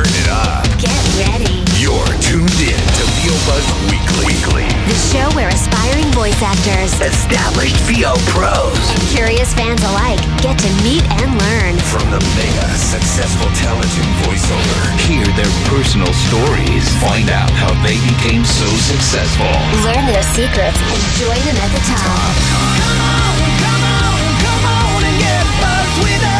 Turn it up. Get ready. You're tuned in to VO Buzz Weekly. Weekly. The show where aspiring voice actors Established VO pros. and curious fans alike get to meet and learn. From the mega successful talent in voiceover. Hear their personal stories. Find out how they became so successful. Learn their secrets and join them at the top. And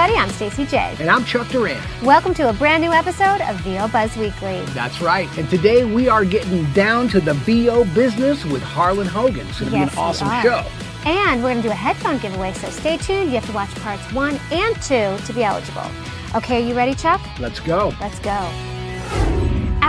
everybody, I'm Stacey J. And I'm Chuck Duran. Welcome to a brand new episode of VO Buzz Weekly. That's right. And today we are getting down to the VO business with Harlan Hogan. It's going to Yes, be an awesome show. And we're going to do a headphone giveaway, so stay tuned. You have to watch parts one and two to be eligible. Okay, are you ready, Chuck? Let's go. Let's go.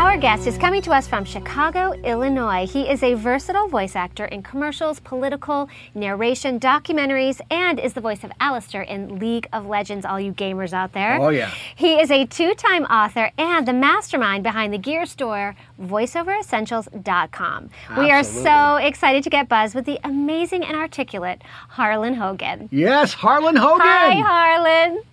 Our guest is coming to us from Chicago, Illinois. He is a versatile voice actor in commercials, political, narration, documentaries, and is the voice of Alistar in League of Legends, all you gamers out there. Oh, yeah. He is a two time author and the mastermind behind the gear store, voiceoveressentials.com. Absolutely. We are so excited to get buzzed with the amazing and articulate Harlan Hogan. Yes, Harlan Hogan. Hi, Harlan.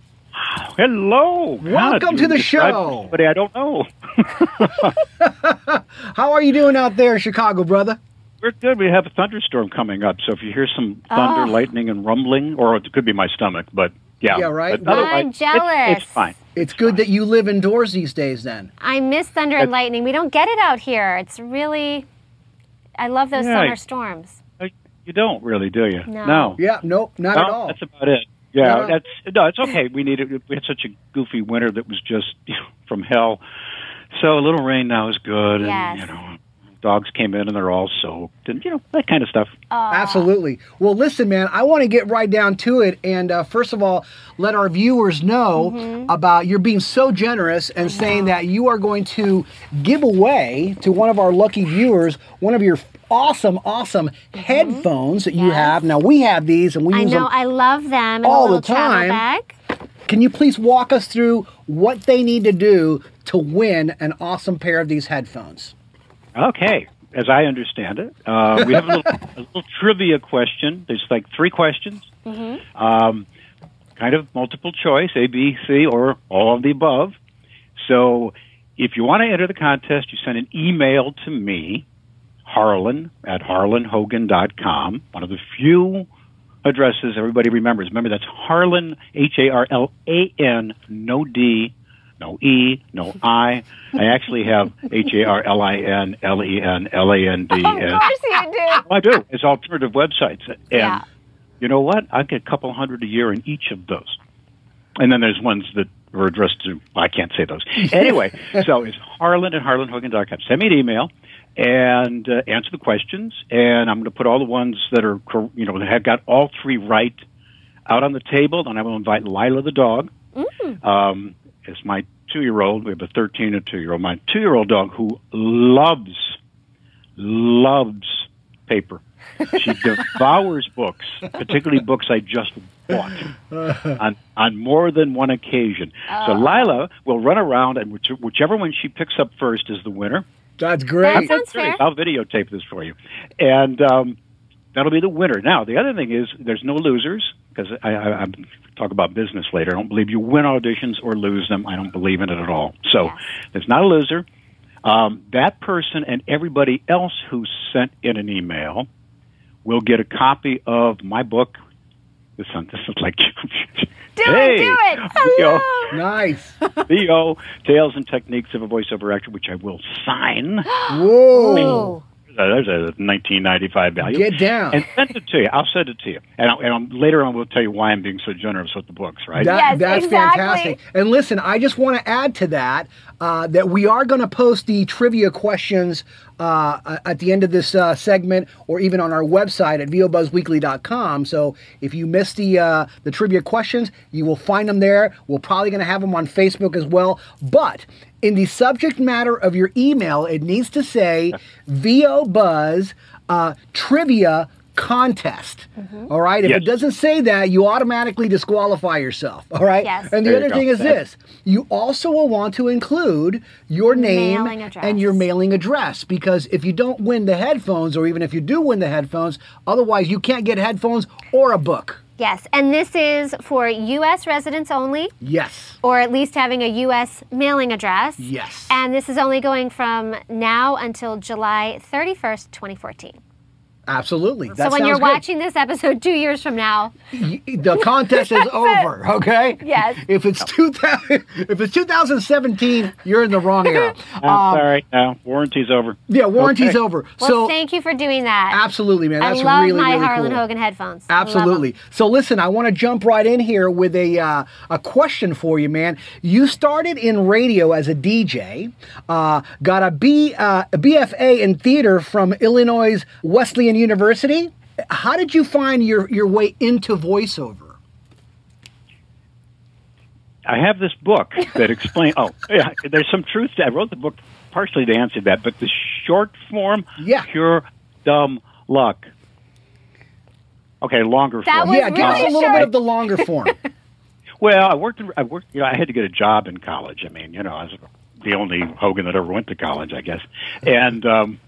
Hello. Welcome God, to the show. Somebody I don't know. How are you doing out there in Chicago, brother? We're good. We have a thunderstorm coming up, so if you hear some thunder, Oh. lightning, and rumbling, or it could be my stomach, but yeah. Yeah, right. But I'm it's- jealous. It's, fine. It's good that you live indoors these days then. I miss thunder and lightning. We don't get it out here. It's really, I love those Yeah. summer storms. Uh, You don't really, do you? No. No. Yeah, nope, not No, at all. That's about it. Yeah, No. that's no. It's okay. We needed. We had such a goofy winter that was just you know, from hell. So a little rain now is good, Yes. and you know, dogs came in and they're all soaked, and you know that kind of stuff. Absolutely. Well, listen, man, I want to get right down to it. And uh, first of all, let our viewers know Mm-hmm. about you're being so generous and saying that you are going to give away to one of our lucky viewers one of your awesome, awesome headphones that you Mm-hmm. Have. Now, we have these and we I use know, them. I love them. All the time. bag. Can you please walk us through what they need to do to win an awesome pair of these headphones? Okay, as I understand it, uh, we have a little, a little trivia question. There's like three questions, um, kind of multiple choice, A, B, C, or all of the above. So, if you want to enter the contest, you send an email to me, Harlan at harlanhogan.com. One of the few addresses everybody remembers. Remember, that's Harlan, H A R L A N, no D, no E, no I. I actually have H A R L I N L E N L A N D. Oh, of course you do. I do. It's alternative websites. And Yeah. you know what? I get a couple hundred a year in each of those. And then there's ones that are addressed to, well, I can't say those. Anyway, so it's harlan at harlanhogan.com. Send me an email and uh, answer the questions. And I'm going to put all the ones that are, cor- you know, that have got all three right out on the table. And I will invite Lila the dog. Um, it's my two year old. We have a 13 and two year old. My two year old dog who loves, loves paper. She devours books, particularly books I just bought on, on more than one occasion. So Lila will run around, and which, whichever one she picks up first is the winner. That's great. That sounds fair. I'll videotape this for you, and um, that'll be the winner. Now, the other thing is there's no losers because I, I, I talk about business later. I don't believe you win auditions or lose them. I don't believe in it at all. So Yes. there's not a loser. Um, that person and everybody else who sent in an email will get a copy of my book. This one, this is like Do hey, it, do it. VO, Hello. nice. VO, Tales and Techniques of a Voiceover Actor, which I will sign. Whoa. Ooh. There's a 1995 value. Get down. and send it to you. I'll send it to you, and, I'll, and I'll, later on we'll tell you why I'm being so generous with the books. Right? That, Yes, that's exactly. fantastic. And listen, I just want to add to that uh, that we are going to post the trivia questions uh, at the end of this uh, segment, or even on our website at vobuzzweekly.com. So if you missed the uh, the trivia questions, you will find them there. We're probably going to have them on Facebook as well. But in the subject matter of your email, it needs to say VO Buzz uh, Trivia Contest. Mm-hmm. All right. If Yes. it doesn't say that, you automatically disqualify yourself. All right. Yes. And the There other thing is this: you also will want to include your name and your mailing address because if you don't win the headphones, or even if you do win the headphones, otherwise you can't get headphones or a book. Yes, and this is for U.S. residents only, Yes. or at least having a U.S. mailing address. Yes. And this is only going from now until July 31st, 2014. Absolutely. That so when you're good. watching this episode two years from now, the contest is over. Okay. Yes. If it's 2000, if it's 2017, you're in the wrong era. I'm sorry. No, warranty's over. Yeah, warranty's Okay. over. well, so thank you for doing that. absolutely, man. That's I love really my really Harlan cool. Hogan headphones. I love 'em. Absolutely. So listen, I want to jump right in here with a uh, a question for you, man. You started in radio as a DJ, uh, got a B uh, a BFA in theater from Illinois Wesleyan University. How did you find your your way into voiceover? I have this book that explains. oh, yeah, there's some truth to. I wrote the book partially to answer that, but the short form, Yeah. pure dumb luck. Okay, longer That form. was yeah, give us a little short. bit of the longer form. Well, I worked. In, I worked. You know, I had to get a job in college. I mean, you know, I was the only Hogan that ever went to college, I guess. And um,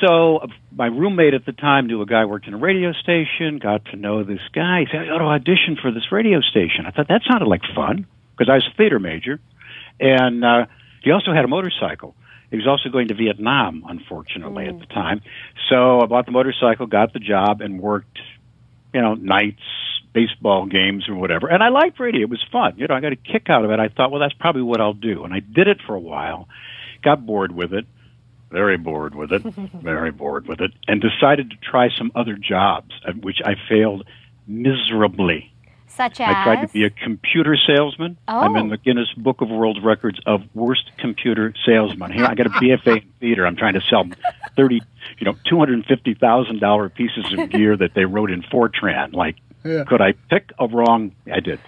so, uh, my roommate at the time knew a guy who worked in a radio station. Got to know this guy. He said, "I got to audition for this radio station." I thought that sounded like fun because I was a theater major, and uh, he also had a motorcycle. He was also going to Vietnam, unfortunately, at the time. So I bought the motorcycle, got the job, and worked you know, nights, baseball games, or whatever. And I liked radio; it was fun. You know, I got a kick out of it. I thought, well, that's probably what I'll do. And I did it for a while, got bored with it, very bored with it, very bored with it, and decided to try some other jobs, at which I failed miserably. Such as I tried to be a computer salesman. I'm in Oh. the Guinness Book of World Records of worst computer salesman. Here, I got a BFA in theater. I'm trying to sell thirty, you know, two hundred and fifty thousand dollar pieces of gear that they wrote in Fortran. Like, Yeah. could I pick a wrong? I did.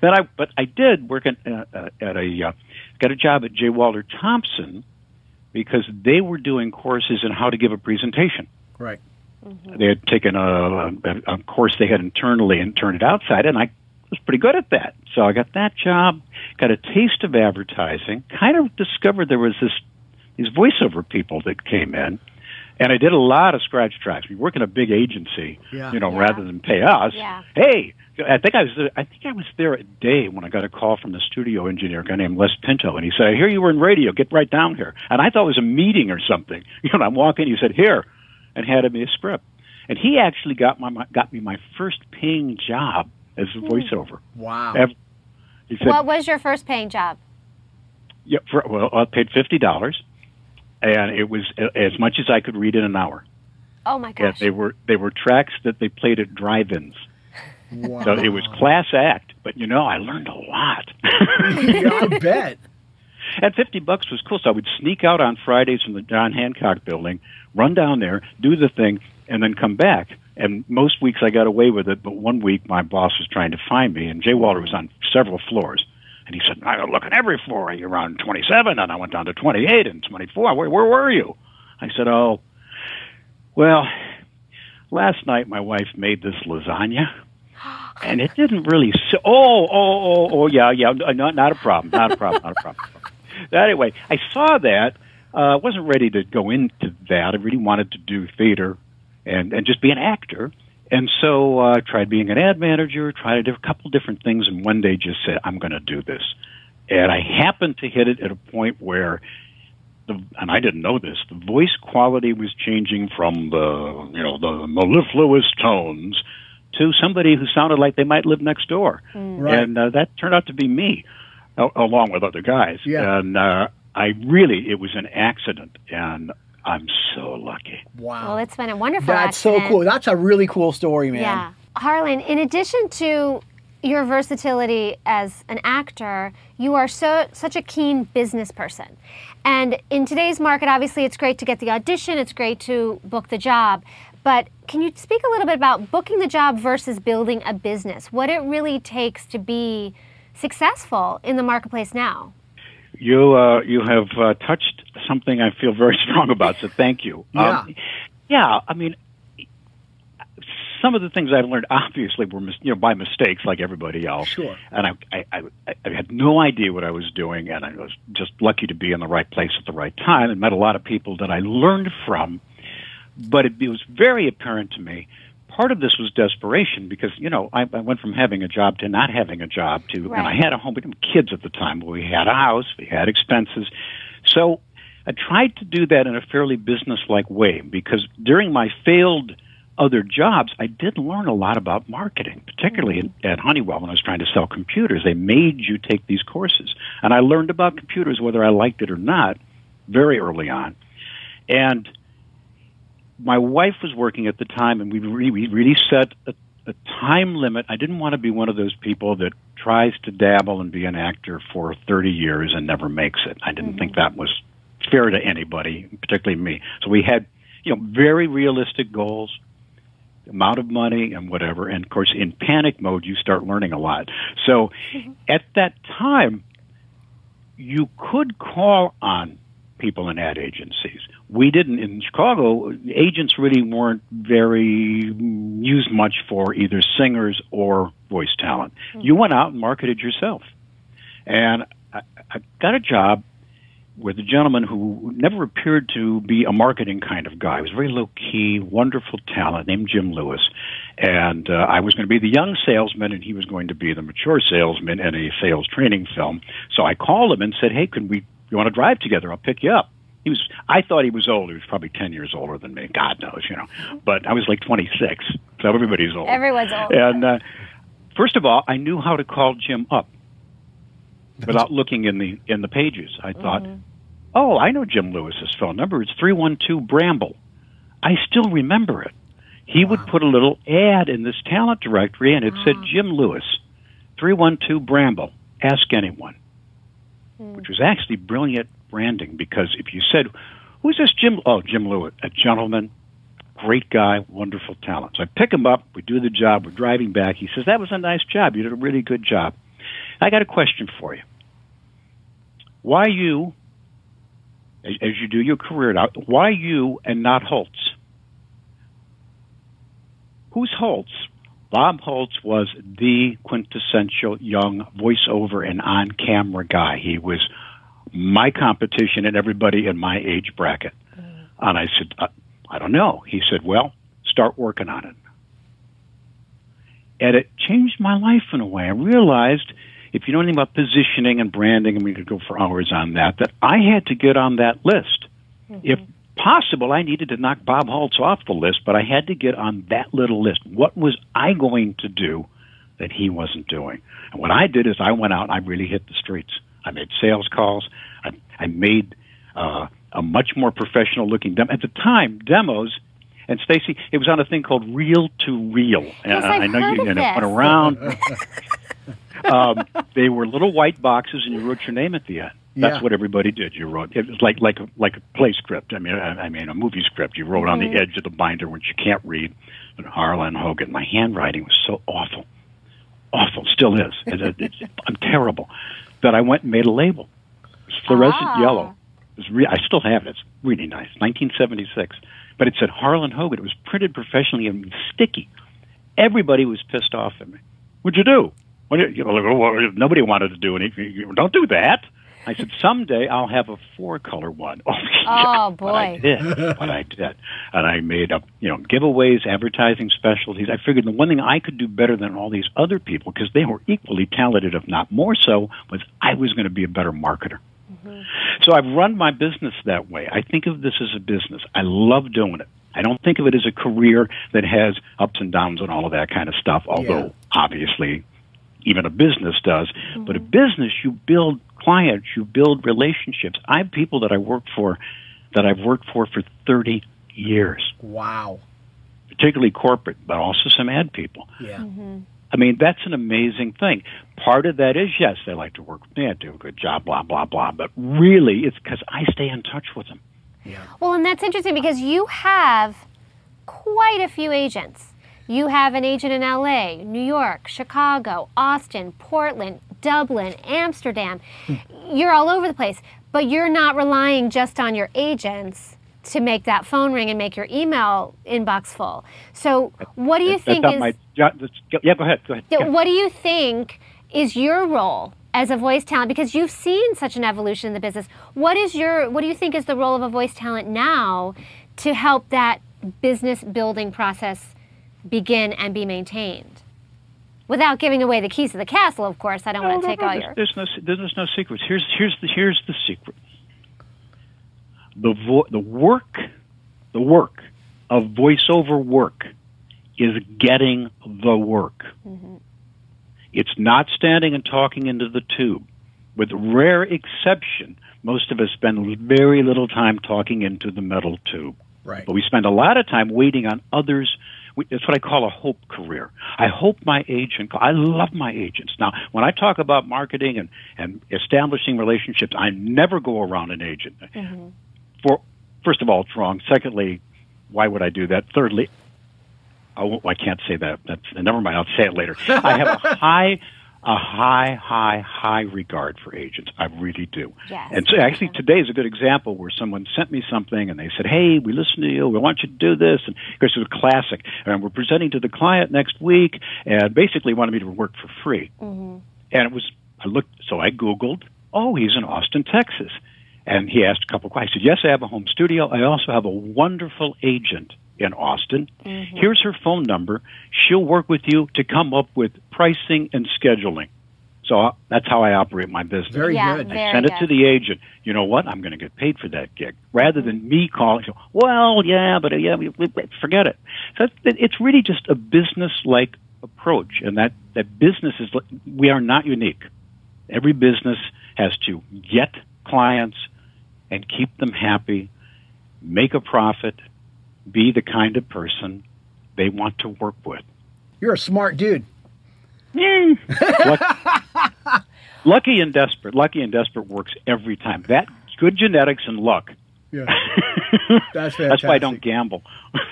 Then I, but I did work at, uh, uh, at a, uh, got a job at J. Walter Thompson because they were doing courses in how to give a presentation right. Mm-hmm. they had taken a, a, a course they had internally and turned it outside, and I was pretty good at that. So I got that job, got a taste of advertising, kind of discovered there was this these voiceover people that came in, and I did a lot of scratch tracks. We work in a big agency, Yeah. you know, Yeah. rather than pay us. Yeah. Hey, I think I was there, I think I was there a day when I got a call from the studio engineer, a guy named Les Pinto, and he said, "I hear you were in radio. Get right down here." And I thought it was a meeting or something. You know, I'm walking. He said, "Here," and handed me a script. And he actually got my, my got me my first paying job as a hmm. voiceover. Wow. Ever. He said, what was your first paying job? yeah, for, well, I paid fifty dollars, and it was as much as I could read in an hour. Oh my And gosh. they were they were tracks that they played at drive-ins, wow. so it was class act. But you know, I learned a lot. yeah, I bet. and fifty bucks was cool. So I would sneak out on Fridays from the John Hancock building, run down there, do the thing, and then come back. And most weeks I got away with it, but one week my boss was trying to find me, and J. Walter was on several floors. And he said, I look on every floor. You're on 27, and I went down to 28 and 24. Where, where were you? I said, Oh, well, last night my wife made this lasagna, and it didn't really. So, oh, oh, oh, oh, yeah, yeah, not, not a problem, not a problem, not a problem. Anyway, I saw that. I uh, wasn't ready to go into that. I really wanted to do theater and and just be an actor. And so uh, I tried being an ad manager, tried a couple different things, and one day just said, I'm going to do this. And I happened to hit it at a point where, the, and I didn't know this, the voice quality was changing from the, you know, the mellifluous tones to somebody who sounded like they might live next door. Right. And uh, that turned out to be me, along with other guys. Yeah. And uh, I really, it was an accident, and I'm so lucky. Wow. well, it's been a wonderful That's so cool. That's a really cool story, man. Yeah. Harlan, in addition to your versatility as an actor, you are so such a keen business person. And in today's market, obviously, it's great to get the audition, it's great to book the job. But can you speak a little bit about booking the job versus building a business? What it really takes to be successful in the marketplace now? You uh, you have uh, touched something I feel very strong about, so thank you. Yeah. Um, yeah, I mean, some of the things I've learned obviously were mis- you know by mistakes, like everybody else. Sure. And I, I I I had no idea what I was doing, and I was just lucky to be in the right place at the right time, and met a lot of people that I learned from. But it, it was very apparent to me. Part of this was desperation because you know I, I went from having a job to not having a job to, and I had a home. We had kids at the time. We had a house. We had expenses. So I tried to do that in a fairly business-like way because during my failed other jobs, I did learn a lot about marketing, particularly mm-hmm. in, at Honeywell when I was trying to sell computers. They made you take these courses, and I learned about computers whether I liked it or not very early on. And my wife was working at the time, and we really, we really set a, a time limit. I didn't want to be one of those people that tries to dabble and be an actor for 30 years and never makes it. I didn't mm-hmm. think that was fair to anybody, particularly me. So we had, you know, very realistic goals, amount of money and whatever. And of course, in panic mode, you start learning a lot. So mm-hmm. at that time, you could call on people in ad agencies. We didn't in Chicago. Agents really weren't very used much for either singers or voice talent. You went out and marketed yourself, and I, I got a job with a gentleman who never appeared to be a marketing kind of guy. He was very low key, wonderful talent named Jim Lewis. And uh, I was going to be the young salesman, and he was going to be the mature salesman in a sales training film. So I called him and said, "Hey, can we? You want to drive together? I'll pick you up." He was. I thought he was old. He was probably ten years older than me. God knows, you know. But I was like twenty six, so everybody's old. Everyone's old. And uh, first of all, I knew how to call Jim up without looking in the in the pages. I thought, oh, I know Jim Lewis's phone number. It's three one two Bramble. I still remember it. He would put a little ad in this talent directory, and it said Jim Lewis, three one two Bramble. Ask anyone, which was actually brilliant branding because if you said, "Who's this Jim?" Oh, Jim Lewis, a gentleman, great guy, wonderful talent. So I pick him up. We do the job. We're driving back. He says, "That was a nice job. You did a really good job." I got a question for you. Why you, as as you do your career now, why you and not Holtz? Who's Holtz? Bob Holtz was the quintessential young voiceover and on camera guy. He was my competition and everybody in my age bracket. And I said, uh, I don't know. He said, Well, start working on it. And it changed my life in a way. I realized if you know anything about positioning and branding, and we could go for hours on that, that I had to get on that list. If possible, I needed to knock Bob Holtz off the list, but I had to get on that little list. What was I going to do that he wasn't doing? And what I did is I went out and I really hit the streets. I made sales calls. I, I made uh, a much more professional looking demo. At the time, demos, and Stacy, it was on a thing called Reel to Reel. Yes, and I've I know heard you, of and it went around. um, they were little white boxes, and you wrote your name at the end. That's Yeah. what everybody did. You wrote it was like like a, like a play script. I mean, I, I mean a movie script. You wrote on the edge of the binder, which you can't read. And Harlan Hogan, my handwriting was so awful, awful, still is. It, it, it's, I'm terrible. That I went and made a label. It was fluorescent Ah. yellow. It re- I still have it. It's really nice. 1976. But it said Harlan Hogan. It was printed professionally and sticky. Everybody was pissed off at me. What'd you do? What did you, well, nobody wanted to do anything. Don't do that. I said someday I'll have a four color one. Oh, yeah, But I boy. did. But I did, and I made up you know giveaways, advertising specialties. I figured the one thing I could do better than all these other people because they were equally talented, if not more so, was I was going to be a better marketer. Mm-hmm. So I've run my business that way. I think of this as a business. I love doing it. I don't think of it as a career that has ups and downs and all of that kind of stuff, although Yeah. obviously even a business does. But a mm-hmm. business, you build clients, you build relationships. I have people that I work for that I've worked for for 30 years, Wow. particularly corporate, but also some ad people. Yeah. Mm-hmm. I mean, that's an amazing thing. Part of that is yes, they like to work with me, I do a good job, blah blah blah. But really, it's because I stay in touch with them. Yeah. Well, and that's interesting because you have quite a few agents. You have an agent in LA, New York, Chicago, Austin, Portland, Dublin, Amsterdam. You're all over the place, but you're not relying just on your agents to make that phone ring and make your email inbox full. So, what do you That's think is my yeah, go ahead. Go ahead. Yeah. What do you think is your role as a voice talent? Because you've seen such an evolution in the business. What is your what do you think is the role of a voice talent now to help that business building process begin and be maintained? Without giving away the keys to the castle, of course. I don't want to take all there's, your. there's no there's no secrets. Here's here's the here's the secret. The vo- the work, the work of voiceover work is getting the work. Mm-hmm. It's not standing and talking into the tube. With rare exception, most of us spend very little time talking into the metal tube. Right. But we spend a lot of time waiting on others. We- It's what I call a hope career. I hope my agent, I love my agents. Now, when I talk about marketing and, and establishing relationships, I never go around an agent. Mm-hmm. For, first of all, it's wrong. Secondly, why would I do that? Thirdly, I, won't- I can't say that. That's, never mind. I'll say it later. I have a high, a high, high, high regard for agents. I really do. Yes. And so actually today is a good example where someone sent me something and they said, "Hey, we listen to you. We want you to do this." And of course, it was a classic. And we're presenting to the client next week, and basically wanted me to work for free. Mm-hmm. And it was I looked, so I googled. Oh, he's in Austin, Texas. And he asked a couple of questions. I said, Yes, I have a home studio. I also have a wonderful agent in Austin. Here's her phone number. She'll work with you to come up with pricing and scheduling. So uh, that's how I operate my business. Very Yeah, good. very Send it to the agent. You know what? I'm going to get paid for that gig, rather than me calling. Well, yeah, but uh, yeah, we, we, forget it. So it's, it's really just a business-like approach, and that that business is. We are not unique. Every business has to get clients and keep them happy, make a profit, be the kind of person they want to work with. You're a smart dude. Luck- lucky and desperate. Lucky and desperate works every time. That good genetics and luck. Yeah. That's That's why I don't gamble.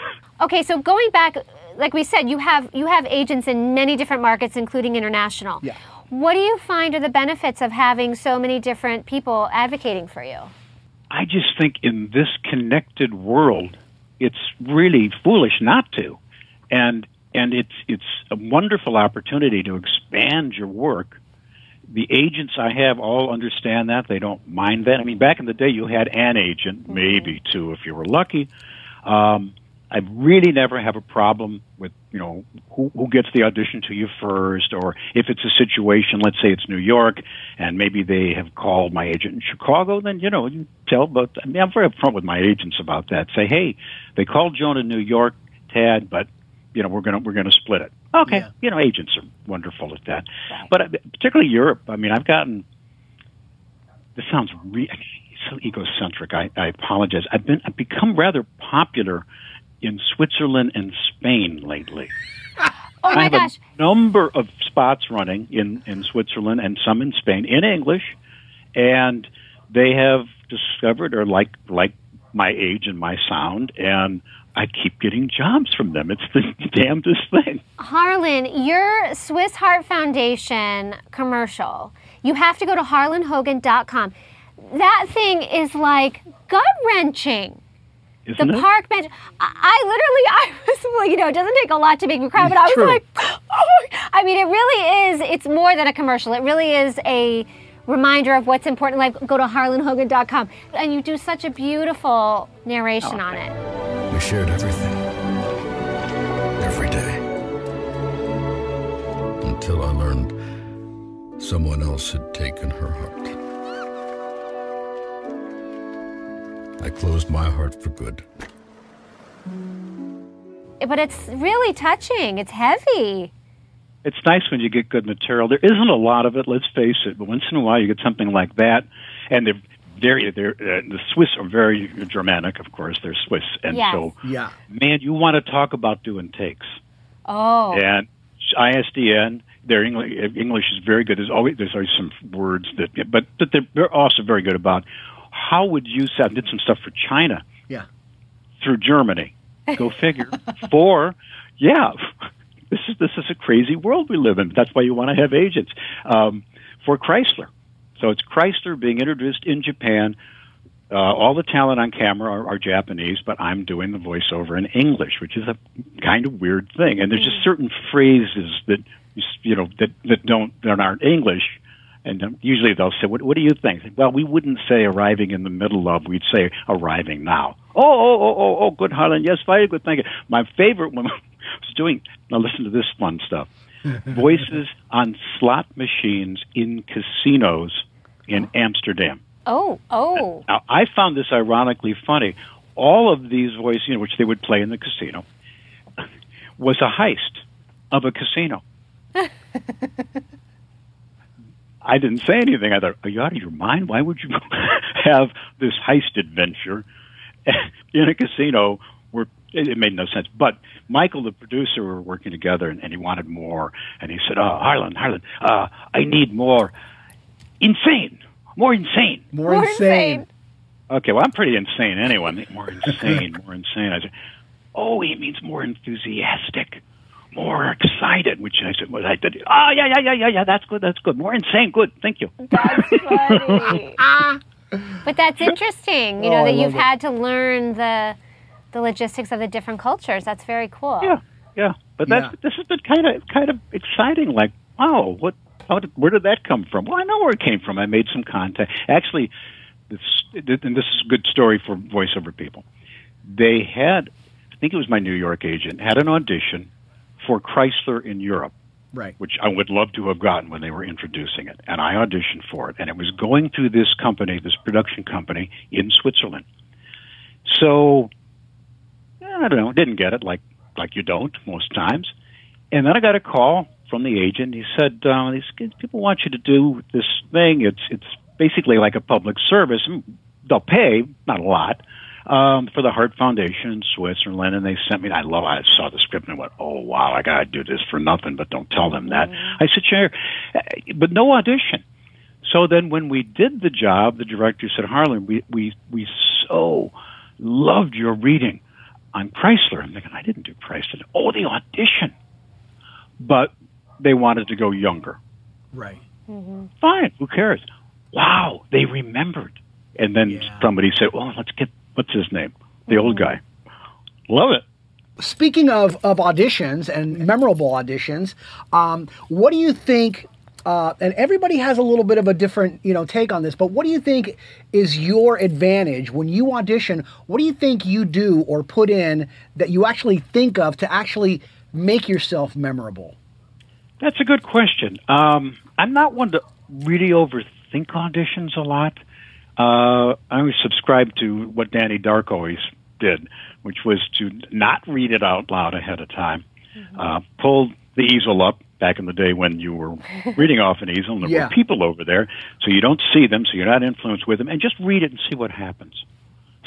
Okay, so going back, like we said, you have you have agents in many different markets, including international. Yeah. What do you find are the benefits of having so many different people advocating for you? I just think in this connected world, it's really foolish not to, and and it's it's a wonderful opportunity to expand your work. The agents I have all understand that they don't mind that. I mean, back in the day, you had an agent, maybe two if you were lucky. Um, I really never have a problem with you know who, who gets the audition to you first, or if it's a situation, let's say it's New York, and maybe they have called my agent in Chicago, then you know you tell. But I mean, I'm very upfront with my agents about that. Say, hey, they called Joan in New York, Tad, but you know we're gonna we're gonna split it. Okay, Yeah. you know agents are wonderful at that, but uh, particularly Europe. I mean, I've gotten. This sounds re- so egocentric. I, I apologize. I've been I've become rather popular in Switzerland and Spain lately. Oh I have gosh! a number of spots running in, in Switzerland and some in Spain in English, and they have discovered or like like my age and my sound, and I keep getting jobs from them. It's the damnedest thing. Harlan, your Swiss Heart Foundation commercial, you have to go to harlanhogan.com. That thing is like gut wrenching. The Isn't it? park bench. I, I literally, I was, well, you know, it doesn't take a lot to make me cry, but I was True. like, oh, I mean, it really is, it's more than a commercial. It really is a reminder of what's important in life. Go to harlanhogan.com. And you do such a beautiful narration Oh, on it. We shared everything. Every day. Until I learned someone else had taken her heart. I closed my heart for good. But it's really touching. It's heavy. It's nice when you get good material. There isn't a lot of it, let's face it, but once in a while you get something like that, and they're very, they're, uh, the Swiss are very Germanic, of course. They're Swiss, and Yes. so Yeah. man, you want to talk about doing takes. Oh. And ISDN. Their English, English is very good. There's always there's always some words that, but but they're, they're also very good about how would you say. I did some stuff for China Yeah. through Germany. Go figure. For yeah, this is this is a crazy world we live in. That's why you want to have agents um, for Chrysler. So it's Chrysler being introduced in Japan. Uh, all the talent on camera are, are Japanese, but I'm doing the voiceover in English, which is a kind of weird thing. And there's just certain phrases that you you know that that don't that aren't English. And um, usually they'll say, what, "What do you think?" Well, we wouldn't say arriving in the middle of. We'd say arriving now. Oh, oh, oh, oh, oh, good, Harlan. Yes, very good. Thank you. My favorite one was doing. Now listen to this fun stuff. Voices on slot machines in casinos in Amsterdam. Oh, oh. Now, I found this ironically funny. All of these voices, you know, which they would play in the casino, was a heist of a casino. I didn't say anything. I thought, are you out of your mind? Why would you have this heist adventure in a casino where it, it made no sense? But Michael, the producer, were working together, and, and he wanted more. And he said, "Oh, Harlan, Harlan, uh, I need more insane, more insane." More, More insane. insane. Okay, well, I'm pretty insane anyway. I mean, more insane, more insane. I said, oh, he means more enthusiastic, more excited. Which I said, well, I did. Oh, yeah, yeah, yeah, yeah, yeah. That's good. That's good. More insane. Good. Thank you. That's funny. but that's interesting, you Oh, know, I that you've it. had to learn the the logistics of the different cultures. That's very cool. Yeah, yeah. But that's Yeah. this has been kind of kind of exciting. Like, wow, what? How did, where did that come from? Well, I know where it came from. I made some contact. Actually, this and this is a good story for voiceover people. They had, I think it was my New York agent, had an audition for Chrysler in Europe. Right. which I would love to have gotten when they were introducing it. And I auditioned for it. And it was going through this company, this production company in Switzerland. So, I don't know, didn't get it like, like you don't most times. And then I got a call from the agent. He said, uh, these people want you to do this thing. It's, it's basically like a public service. They'll pay, not a lot, um, for the Heart Foundation in Switzerland, and they sent me. I love. I saw the script and went, "Oh wow, I gotta do this for nothing." But don't tell them that. I said, "Sure," Uh, but no audition. So then, when we did the job, the director said, "Harlan, we we we so loved your reading on Chrysler." I'm thinking, I didn't do Chrysler. Oh, the audition, but they wanted to go younger. Right. Fine, who cares? Wow, they remembered. And then Yeah. somebody said, "Well, let's get what's his name, the old guy." Love it. Speaking of, of auditions and memorable auditions, um, what do you think? Uh, and everybody has a little bit of a different, you know, take on this. But what do you think is your advantage when you audition? What do you think you do or put in that you actually think of to actually make yourself memorable? That's a good question. Um, I'm not one to really overthink auditions a lot. Uh, I always subscribe to what Danny Dark always did, which was to not read it out loud ahead of time. Uh, pull the easel up back in the day when you were reading off an easel and there Yeah. were people over there, so you don't see them, so you're not influenced with them, and just read it and see what happens.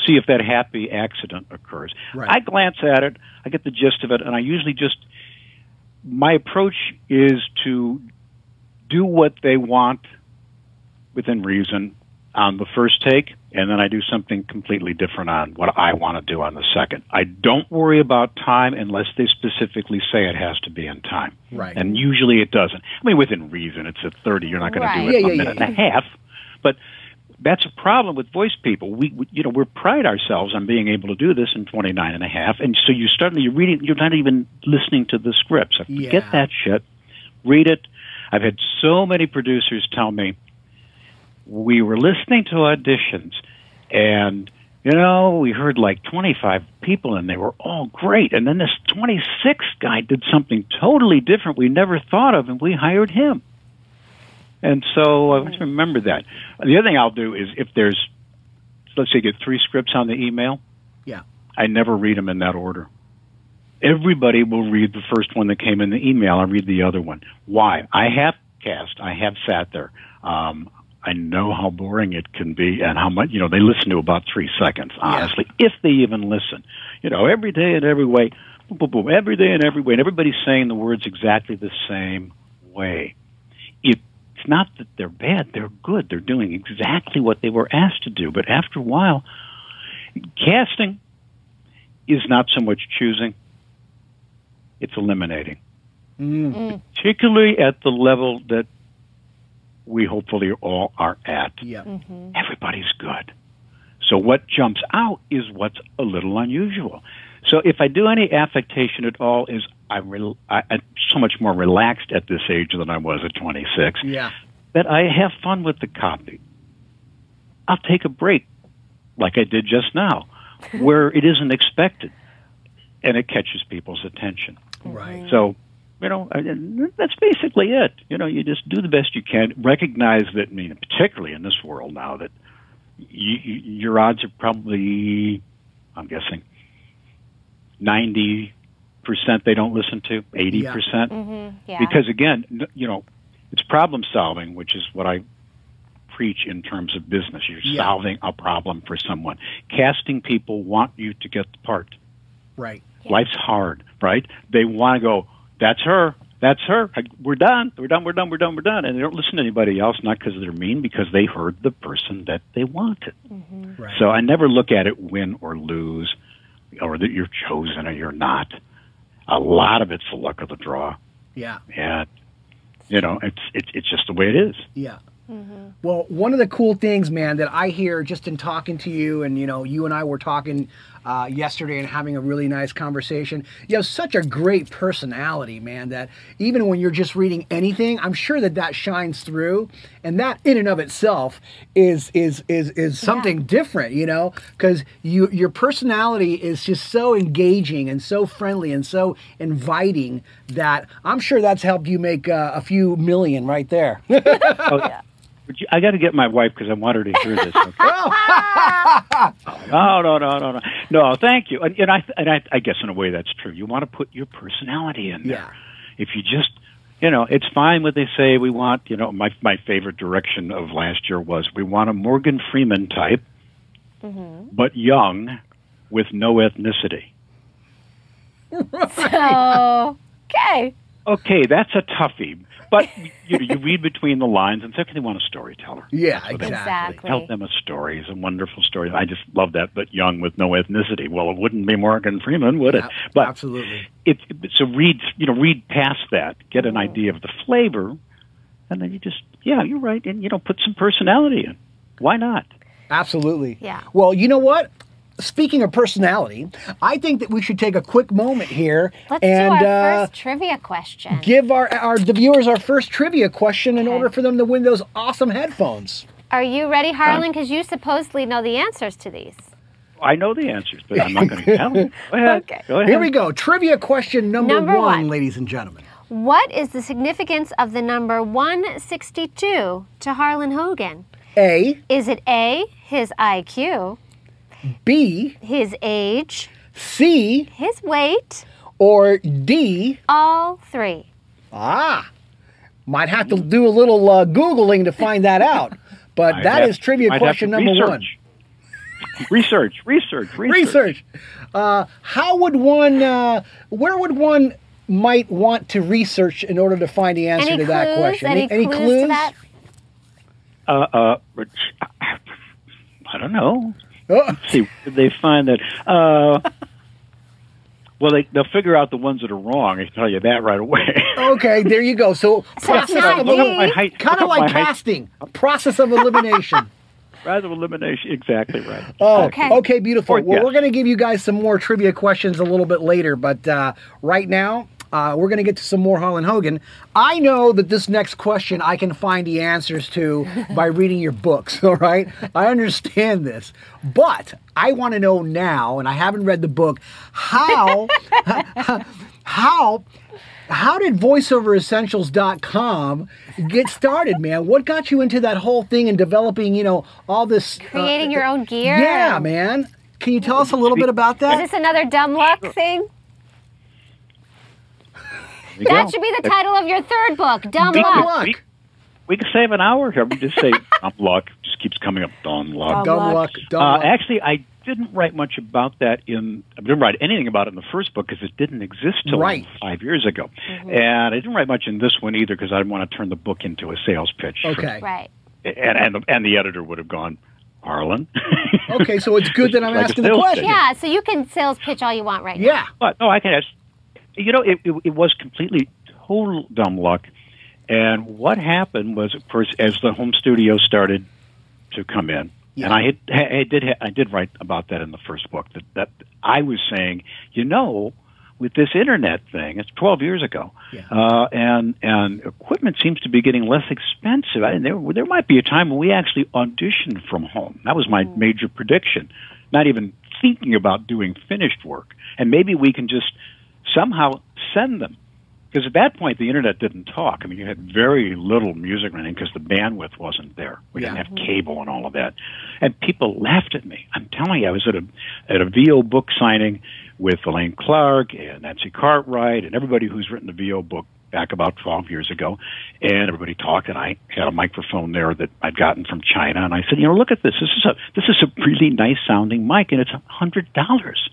See if that happy accident occurs. Right. I glance at it, I get the gist of it, and I usually just my approach is to do what they want within reason on the first take, and then I do something completely different on what I want to do on the second. I don't worry about time unless they specifically say it has to be in time. Right. And usually it doesn't. I mean, within reason, it's at 30, you're not going Right. to do it Yeah, in yeah, a minute yeah, and a half. But that's a problem with voice people. We, we, you know, we pride ourselves on being able to do this in 29 and a half. And so you start, you're reading, you're not even listening to the script. So Yeah. forget that shit. Read it. I've had so many producers tell me, we were listening to auditions and, you know, we heard like 25 people and they were all great. And then this 26th guy did something totally different we never thought of and we hired him. And so I want to remember that. The other thing I'll do is if there's, let's say, you get three scripts on the email, Yeah. I never read them in that order. Everybody will read the first one that came in the email. I read the other one. Why? I have cast. I have sat there. Um, I know how boring it can be and how much, you know, they listen to about three seconds, honestly, if they even listen. You know, every day and every way, boom, boom, boom, every day and every way, and everybody's saying the words exactly the same way. It, it's not that they're bad; they're good. They're doing exactly what they were asked to do. But after a while, casting is not so much choosing; it's eliminating. Mm. Mm. Particularly at the level that we hopefully all are at Yeah. Mm-hmm. everybody's good. So what jumps out is what's a little unusual. So if I do any affectation at all, is I'm, rel- I, I'm so much more relaxed at this age than I was at 26. Yeah. That I have fun with the copy. I'll take a break, like I did just now, where it isn't expected, and it catches people's attention. Right. So, you know, that's basically it. You know, you just do the best you can. Recognize that, I mean, particularly in this world now, that you, you, your odds are probably, I'm guessing, 90% they don't listen to, 80%. Mm-hmm. Yeah. Because, again, you know, it's problem solving, which is what I preach in terms of business. You're Yeah. solving a problem for someone. Casting people want you to get the part. Right. Life's hard, right? They want to go, that's her, that's her. I, we're done, we're done, we're done, we're done, we're done. And they don't listen to anybody else, not because they're mean, because they heard the person that they wanted. Mm-hmm. Right. So I never look at it win or lose, or that you're chosen or you're not. A lot of it's the luck of the draw, yeah. and you know it's it's it's just the way it is. Yeah. Mm-hmm. Well, one of the cool things, man, that I hear just in talking to you, and you know, you and I were talking uh, yesterday and having a really nice conversation. You have such a great personality, man, that even when you're just reading anything, I'm sure that that shines through, and that in and of itself is is is is something different, you know, because you your personality is just so engaging and so friendly and so inviting that I'm sure that's helped you make uh, a few million right there. But you, I got to get my wife because I want her to hear this. Okay? Oh, no, no, no, no, no, no. Thank you. And, and I and I, I guess in a way that's true. You want to put your personality in there. Yeah. If you just, you know, it's fine what they say. We want, you know, my my favorite direction of last year was we want a Morgan Freeman type, mm-hmm. but young, with no ethnicity. so, okay. Okay, that's a toughie. But you know, you read between the lines and say, okay, they want a storyteller. Yeah, That's what exactly. Exactly. Tell them a story. It's a wonderful story. I just love that. But young with no ethnicity. Well, it wouldn't be Morgan Freeman, would it? A- But absolutely. it, so read, you know, read past that, get an mm-hmm. idea of the flavor, and then you just, yeah, you're right, and you know, put some personality in. Why not? Absolutely. Yeah. Well, you know what? Speaking of personality, I think that we should take a quick moment here Let's and do our uh, first trivia question. give our, our the viewers our first trivia question in Okay. order for them to win those awesome headphones. Are you ready, Harlan? Because you supposedly know the answers to these. I know the answers, but I'm not going to tell them. Go ahead. Okay. Go ahead. Here we go. Trivia question number, Number one. ladies and gentlemen. What is the significance of the number 162 to Harlan Hogan? A, Is it A, his IQ, B, his age, C, his weight, or D? all three? Ah, might have to do a little uh, googling to find that out. But I'd that have- is trivia I'd question to number one. research. Research, research, research. research. Uh, how would one? Uh, where would one might want to research in order to find the answer Any to that question? Any, clues, to that? Uh, uh, I don't know. Oh, Let's see, they find that? Uh, well, they, they'll figure out the ones that are wrong. I can tell you that right away. okay, there you go. So So process of D. elim- My height- kind of like my height. casting, a process of elimination. Rather elimination. Exactly right. Oh, Okay. okay, beautiful. Or well, yes. we're going to give you guys some more trivia questions a little bit later, but uh, right now, uh, we're going to get to some more Harlan Hogan. I know that this next question I can find the answers to by reading your books, all right? I understand this. But I want to know now, and I haven't read the book, how, how, how did voiceoveressentials.com get started, man? What got you into that whole thing and developing, you know, all this uh, Creating your own gear? yeah, man. Can you tell us a little bit about that? Is this another dumb luck thing? There you That go. should be the title of your third book, Dumb Dumb Luck. luck. We, we can save an hour here. We just say dumb luck. Just keeps coming up. Dumb luck. Dumb luck. luck. Dumb Uh, luck. actually, I didn't write much about that in. I didn't write anything about it in the first book because it didn't exist till Right. five years ago, and I didn't write much in this one either because I didn't want to turn the book into a sales pitch. for- Okay. Right. and and the, and the editor would have gone, Harlan. Okay, so it's good that I'm Like asking the question. pitch. Yeah, so you can sales pitch all you want right now. Yeah. But no, I can ask. You know, it, it, it was completely total dumb luck. And what happened was, of course, as the home studio started to come in, Yeah. and I had, I did, I did write about that in the first book. That that I was saying, you know, with this internet thing, it's 12 years ago, Yeah. uh, and and equipment seems to be getting less expensive. I, And there there might be a time when we actually audition from home. That was my major prediction. Not even thinking about doing finished work, and maybe we can just somehow send them. Because at that point, the internet didn't talk. I mean, you had very little music running because the bandwidth wasn't there. We Yeah. didn't have cable and all of that. And people laughed at me. I'm telling you, I was at a at a VO book signing with Elaine Clark and Nancy Cartwright and everybody who's written the VO book back about 12 years ago. And everybody talked, and I had a microphone there that I'd gotten from China. And I said, you know, look at this. This is a this is a really nice sounding mic, and it's a hundred dollars.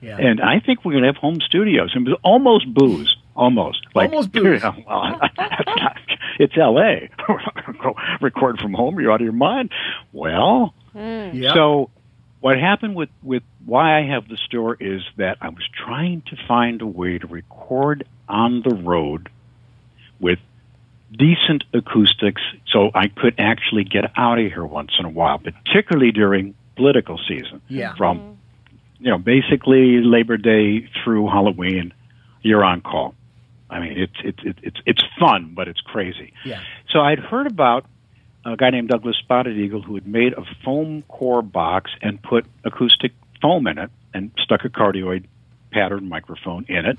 Yeah. And I think we're going to have home studios. And it was almost booze. Almost. Like, Almost booze. you know, well, not, it's L.A. Go record from home. You're out of your mind. Well, hmm. yeah. so what happened with, with why I have the store is that I was trying to find a way to record on the road with decent acoustics so I could actually get out of here once in a while, particularly during political season yeah. from hmm. You know basically Labor Day through Halloween. You're on call. I mean, it's it's it's it's it's fun, but it's crazy. Yeah. So I'd heard about a guy named Douglas Spotted Eagle who had made a foam core box and put acoustic foam in it and stuck a cardioid pattern microphone in it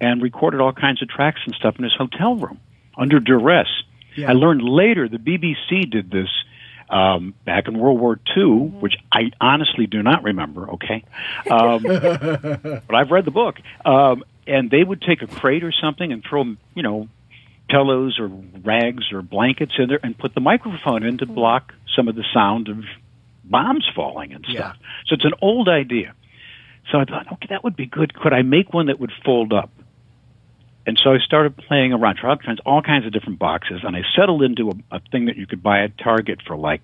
and recorded all kinds of tracks and stuff in his hotel room under duress. Yeah. I learned later the BBC did this um, back in World War II, which I honestly do not remember. Okay, um, but I've read the book, um, and they would take a crate or something and throw, you know, pillows or rags or blankets in there and put the microphone in to block some of the sound of bombs falling and stuff. So it's an old idea. So I thought, okay, that would be good. Could I make one that would fold up? And so I started playing around, tried kinds, all kinds of different boxes, and I settled into a, a thing that you could buy at Target for like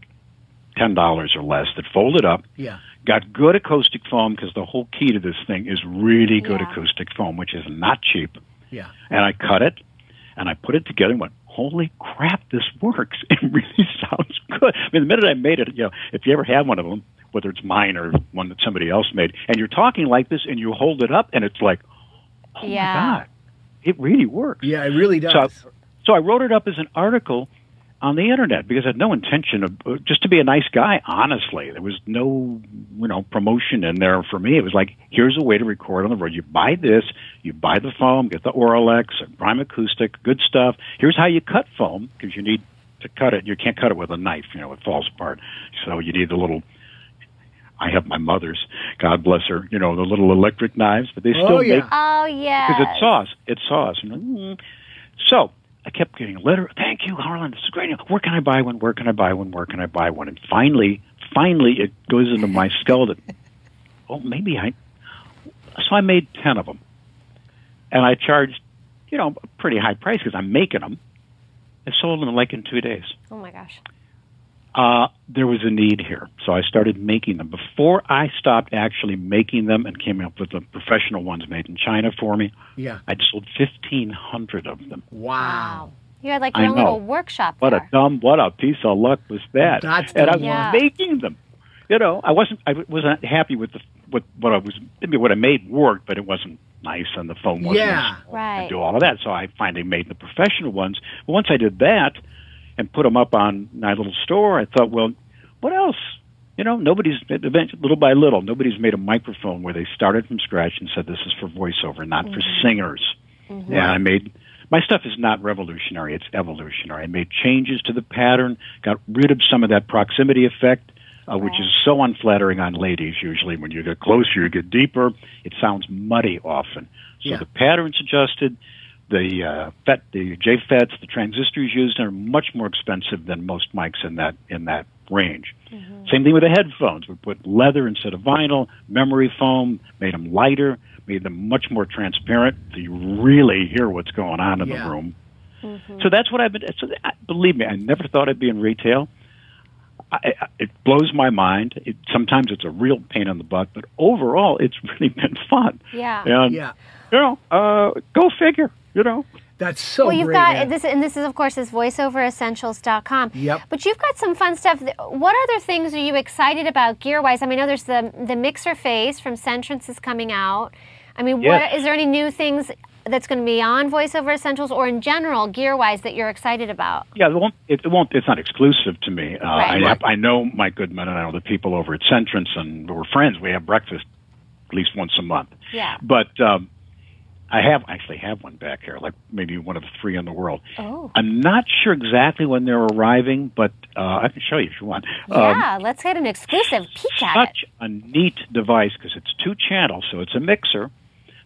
ten dollars or less that folded up. Yeah. Got good acoustic foam because the whole key to this thing is really good Yeah. acoustic foam, which is not cheap. Yeah. And I cut it, and I put it together, and went, "Holy crap, this works! It really sounds good." I mean, the minute I made it, you know, if you ever have one of them, whether it's mine or one that somebody else made, and you're talking like this, and you hold it up, and it's like, "Oh Yeah. my god, it really works!" Yeah, it really does. So, so I wrote it up as an article on the internet because I had no intention of uh, just to be a nice guy. Honestly, there was no you know promotion in there for me. It was like here's a way to record on the road. You buy this, you buy the foam, get the Auralex, Prime Acoustic, good stuff. Here's how you cut foam because you need to cut it. You can't cut it with a knife. You know it falls apart. So you need the little. I have my mother's, God bless her, you know, the little electric knives, but they still Oh, yeah. make Oh yeah. because it's sauce. It's sauce. You know? Mm. So I kept getting a letter. Thank you, Harlan. This is great. Where can I buy one? Where can I buy one? Where can I buy one? And finally, finally, it goes into my skeleton. oh, maybe I. So I made ten of them, and I charged, you know, a pretty high price because I'm making them. I sold them like in two days Oh my gosh. Uh, there was a need here. So I started making them. Before I stopped actually making them and came up with the professional ones made in China for me, yeah. I'd sold 1,500 of them. Wow. You had like I your own know. little workshop What there. a dumb, what a piece of luck was that? That's and I was one. making them. You know, I wasn't, I wasn't happy with the, with what I was, I mean, what I made worked, but it wasn't nice and the foam wasn't Yeah. nice Right. to do all of that. So I finally made the professional ones. But once I did that and put them up on my little store, I thought, well, what else? You know, nobody's eventually, little by little, nobody's made a microphone where they started from scratch and said this is for voiceover, not for singers. And I made my stuff is not revolutionary; it's evolutionary. I made changes to the pattern, got rid of some of that proximity effect, uh, which is so unflattering on ladies. Usually, when you get closer, you get deeper. It sounds muddy often. So Yeah. the pattern's adjusted. The uh, FET, the JFETs, the transistors used are much more expensive than most mics in that in that range. Same thing with the headphones. We put leather instead of vinyl, memory foam, made them lighter, made them much more transparent, so you really hear what's going on in Yeah. the room. So that's what I've been. So I, believe me, I never thought I'd be in retail. I, I, it blows my mind. It, sometimes it's a real pain in the butt, but overall, it's really been fun. Yeah. And, Yeah. you know, uh, go figure. You know, That's so well, you've great. got man. this, and this is, of course, is voiceoveressentials.com. Yep. But you've got some fun stuff. What other things are you excited about gear wise? I mean, I know there's the the mixer face from Centrance is coming out. I mean, Yes. what is there any new things that's going to be on VoiceOver Essentials or in general gear wise that you're excited about? yeah, it won't. It, it won't. It's not exclusive to me. Uh, Right. I, Right. I know Mike Goodman, and I know the people over at Centrance, and we're friends. We have breakfast at least once a month. Yeah. But um, I have actually have one back here, like maybe one of the three in the world. Oh. I'm not sure exactly when they're arriving, but uh, I can show you if you want. Um, Yeah, let's get an exclusive peek at it. such a neat device because it's two channels, so it's a mixer.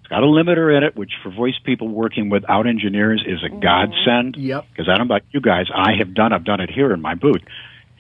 It's got a limiter in it, which for voice people working without engineers is a godsend. Yep. Because I don't know about you guys, I have done. I've done it here in my booth.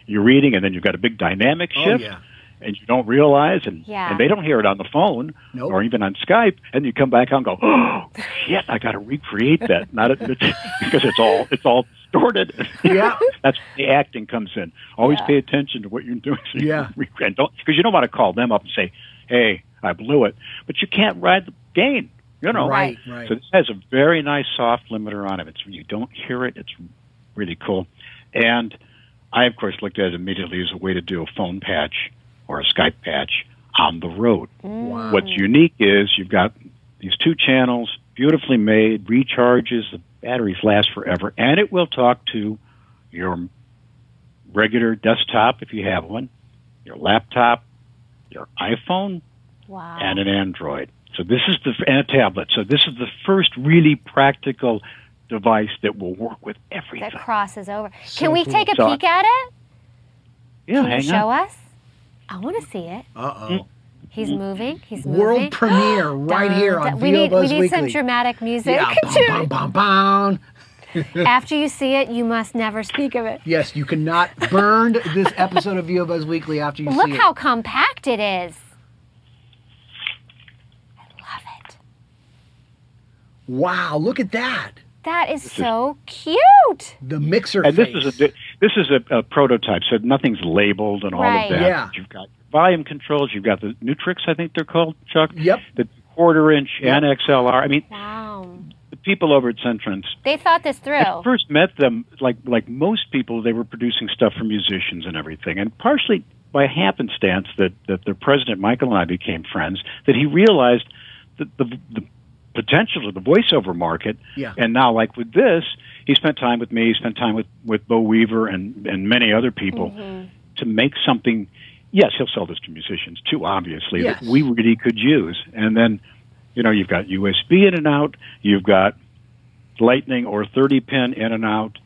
You're reading, and then you've got a big dynamic Oh, shift. yeah. And you don't realize, and, Yeah. and they don't hear it on the phone Nope. or even on Skype. And you come back and go, "Oh shit! I got to recreate that." Not a, because it's all it's all distorted. Yeah. That's where the acting comes in. Always Yeah. pay attention to what you're doing. So you Yeah. and don't because you don't want to call them up and say, "Hey, I blew it," but you can't ride the gain. You know, Right, right. So this has a very nice soft limiter on it. It's you don't hear it. It's really cool. And I, of course, looked at it immediately as a way to do a phone patch or a Skype patch on the road. Mm. Wow. What's unique is you've got these two channels, beautifully made, recharges, the batteries last forever, and it will talk to your regular desktop if you have one, your laptop, your iPhone, Wow. and an Android. So this is the and a tablet. So this is the first really practical device that will work with everything. that crosses over. So Can we cool. take a So I- peek at it? yeah, Can you show on. us? I want to see it. Uh oh. He's moving. He's moving. World premiere right Dun, here dun. on we VO need, Buzz we need some dramatic music. Yeah, to- bum, bum, bum, bum. After you see it, you must never speak of it. Yes, you cannot burn this episode of VO Buzz Weekly after you Look see it. Look how compact it is. I love it. Wow, look at that. That is so cute. The mixer And this face. is a this is a, a prototype, so nothing's labeled and all Right. of that. Yeah. You've got volume controls. You've got the Neutriks, I think they're called, Chuck. Yep. The quarter inch and XLR. I mean, Wow. the people over at Centrance They thought this through. I first met them, like like most people, they were producing stuff for musicians and everything, and partially by happenstance that that their president Michael and I became friends. That he realized that the the potential of the voiceover market, Yeah. and now like with this, he spent time with me, he spent time with with Bo Weaver and and many other people to make something. Yes, he'll sell this to musicians too, obviously, Yes. that we really could use, and then. You know, you've got USB in and out. You've got lightning or 30 pin in and out.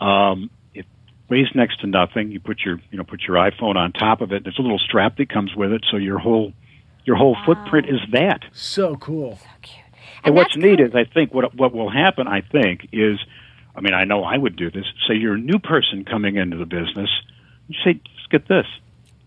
Um, it weighs next to nothing. You put your you know put your iPhone on top of it. There's a little strap that comes with it, so your whole your whole footprint is that. so cool. cute. And, what's neat kind is I think what what will happen. I think is, I mean, I know I would do this. Say you're a new person coming into the business. You say, just get this.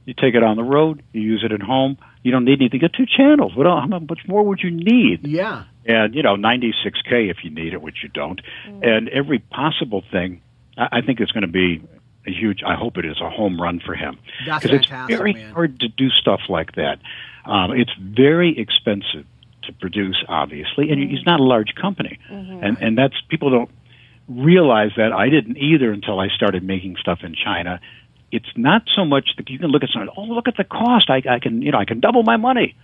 You take it on the road. You use it at home. You don't need anything. Get two channels. What? el- How much more would you need? Yeah. and you know 96k if you need it, which you don't, and every possible thing. I, I think it's going to be a huge. I hope it is a home run for him because it's very man. hard to do stuff like that. Um, it's very expensive to produce, obviously, and he's not a large company, and and that's people don't realize that. I didn't either until I started making stuff in China. It's not so much that you can look at something. Oh, look at the cost! I, I can, you know, I can double my money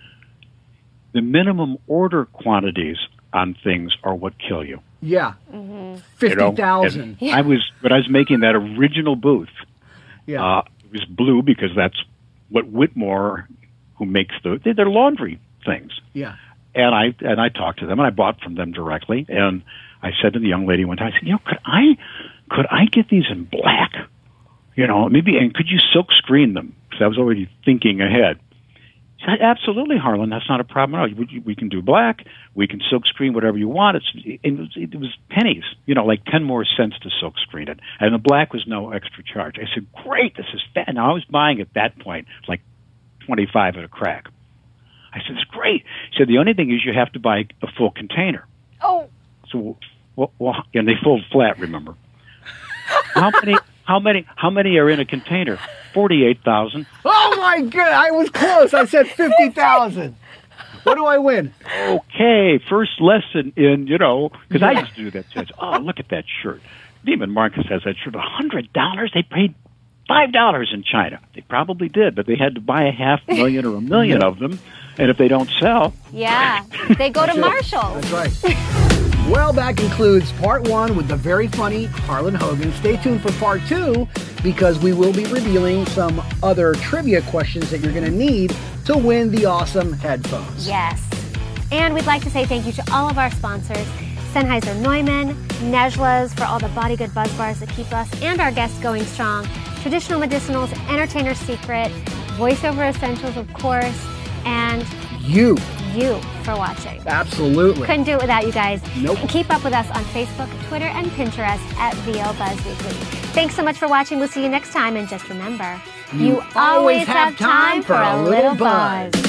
the minimum order quantities on things are what kill you. Yeah. you know? Fifty thousand. And I was when I was making that original booth. Yeah. Uh, it was blue because that's what Whitmor, who makes the they're they're laundry things. yeah. And I and I talked to them and I bought from them directly. And I said to the young lady one time, I said, you know, could I could I get these in black? You know, maybe and could you silk screen them? Because I was already thinking ahead. She said, Absolutely, Harlan. That's not a problem at all. We, we can do black. We can silk screen whatever you want. It's it was, it was pennies, you know, like ten more cents to silk screen it, and the black was no extra charge. I said, "Great, this is fat." Now I was buying at that point like twenty five at a crack. I said, "It's great." She said, "The only thing is you have to buy a full container." Oh, So, well, well and they fold flat. Remember how many? How many? How many are in a container? Forty-eight thousand. Oh my god, I was close. I said 50,000. What do I win? Okay, first lesson in you know because I used to do that. Says, oh, look at that shirt. Neiman Marcus has that shirt. A hundred dollars. They paid five dollars in China. They probably did, but they had to buy a half million or a million of them, and if they don't sell, yeah. They go to Marshall. That's right. Well, that concludes part one with the very funny Harlan Hogan. Stay tuned for part two because we will be revealing some other trivia questions that you're going to need to win the awesome headphones. Yes. And we'd like to say thank you to all of our sponsors. Sennheiser Neumann, Nejla's for all the body good buzz bars that keep us and our guests going strong, Traditional Medicinals, entertainer Secret, Voiceover Essentials, of course, and You, you for watching. absolutely. Couldn't do it without you guys. Nope. And keep up with us on Facebook, Twitter, and Pinterest at VO Buzz Weekly. Thanks so much for watching. We'll see you next time. And just remember, you, always have time for a little buzz.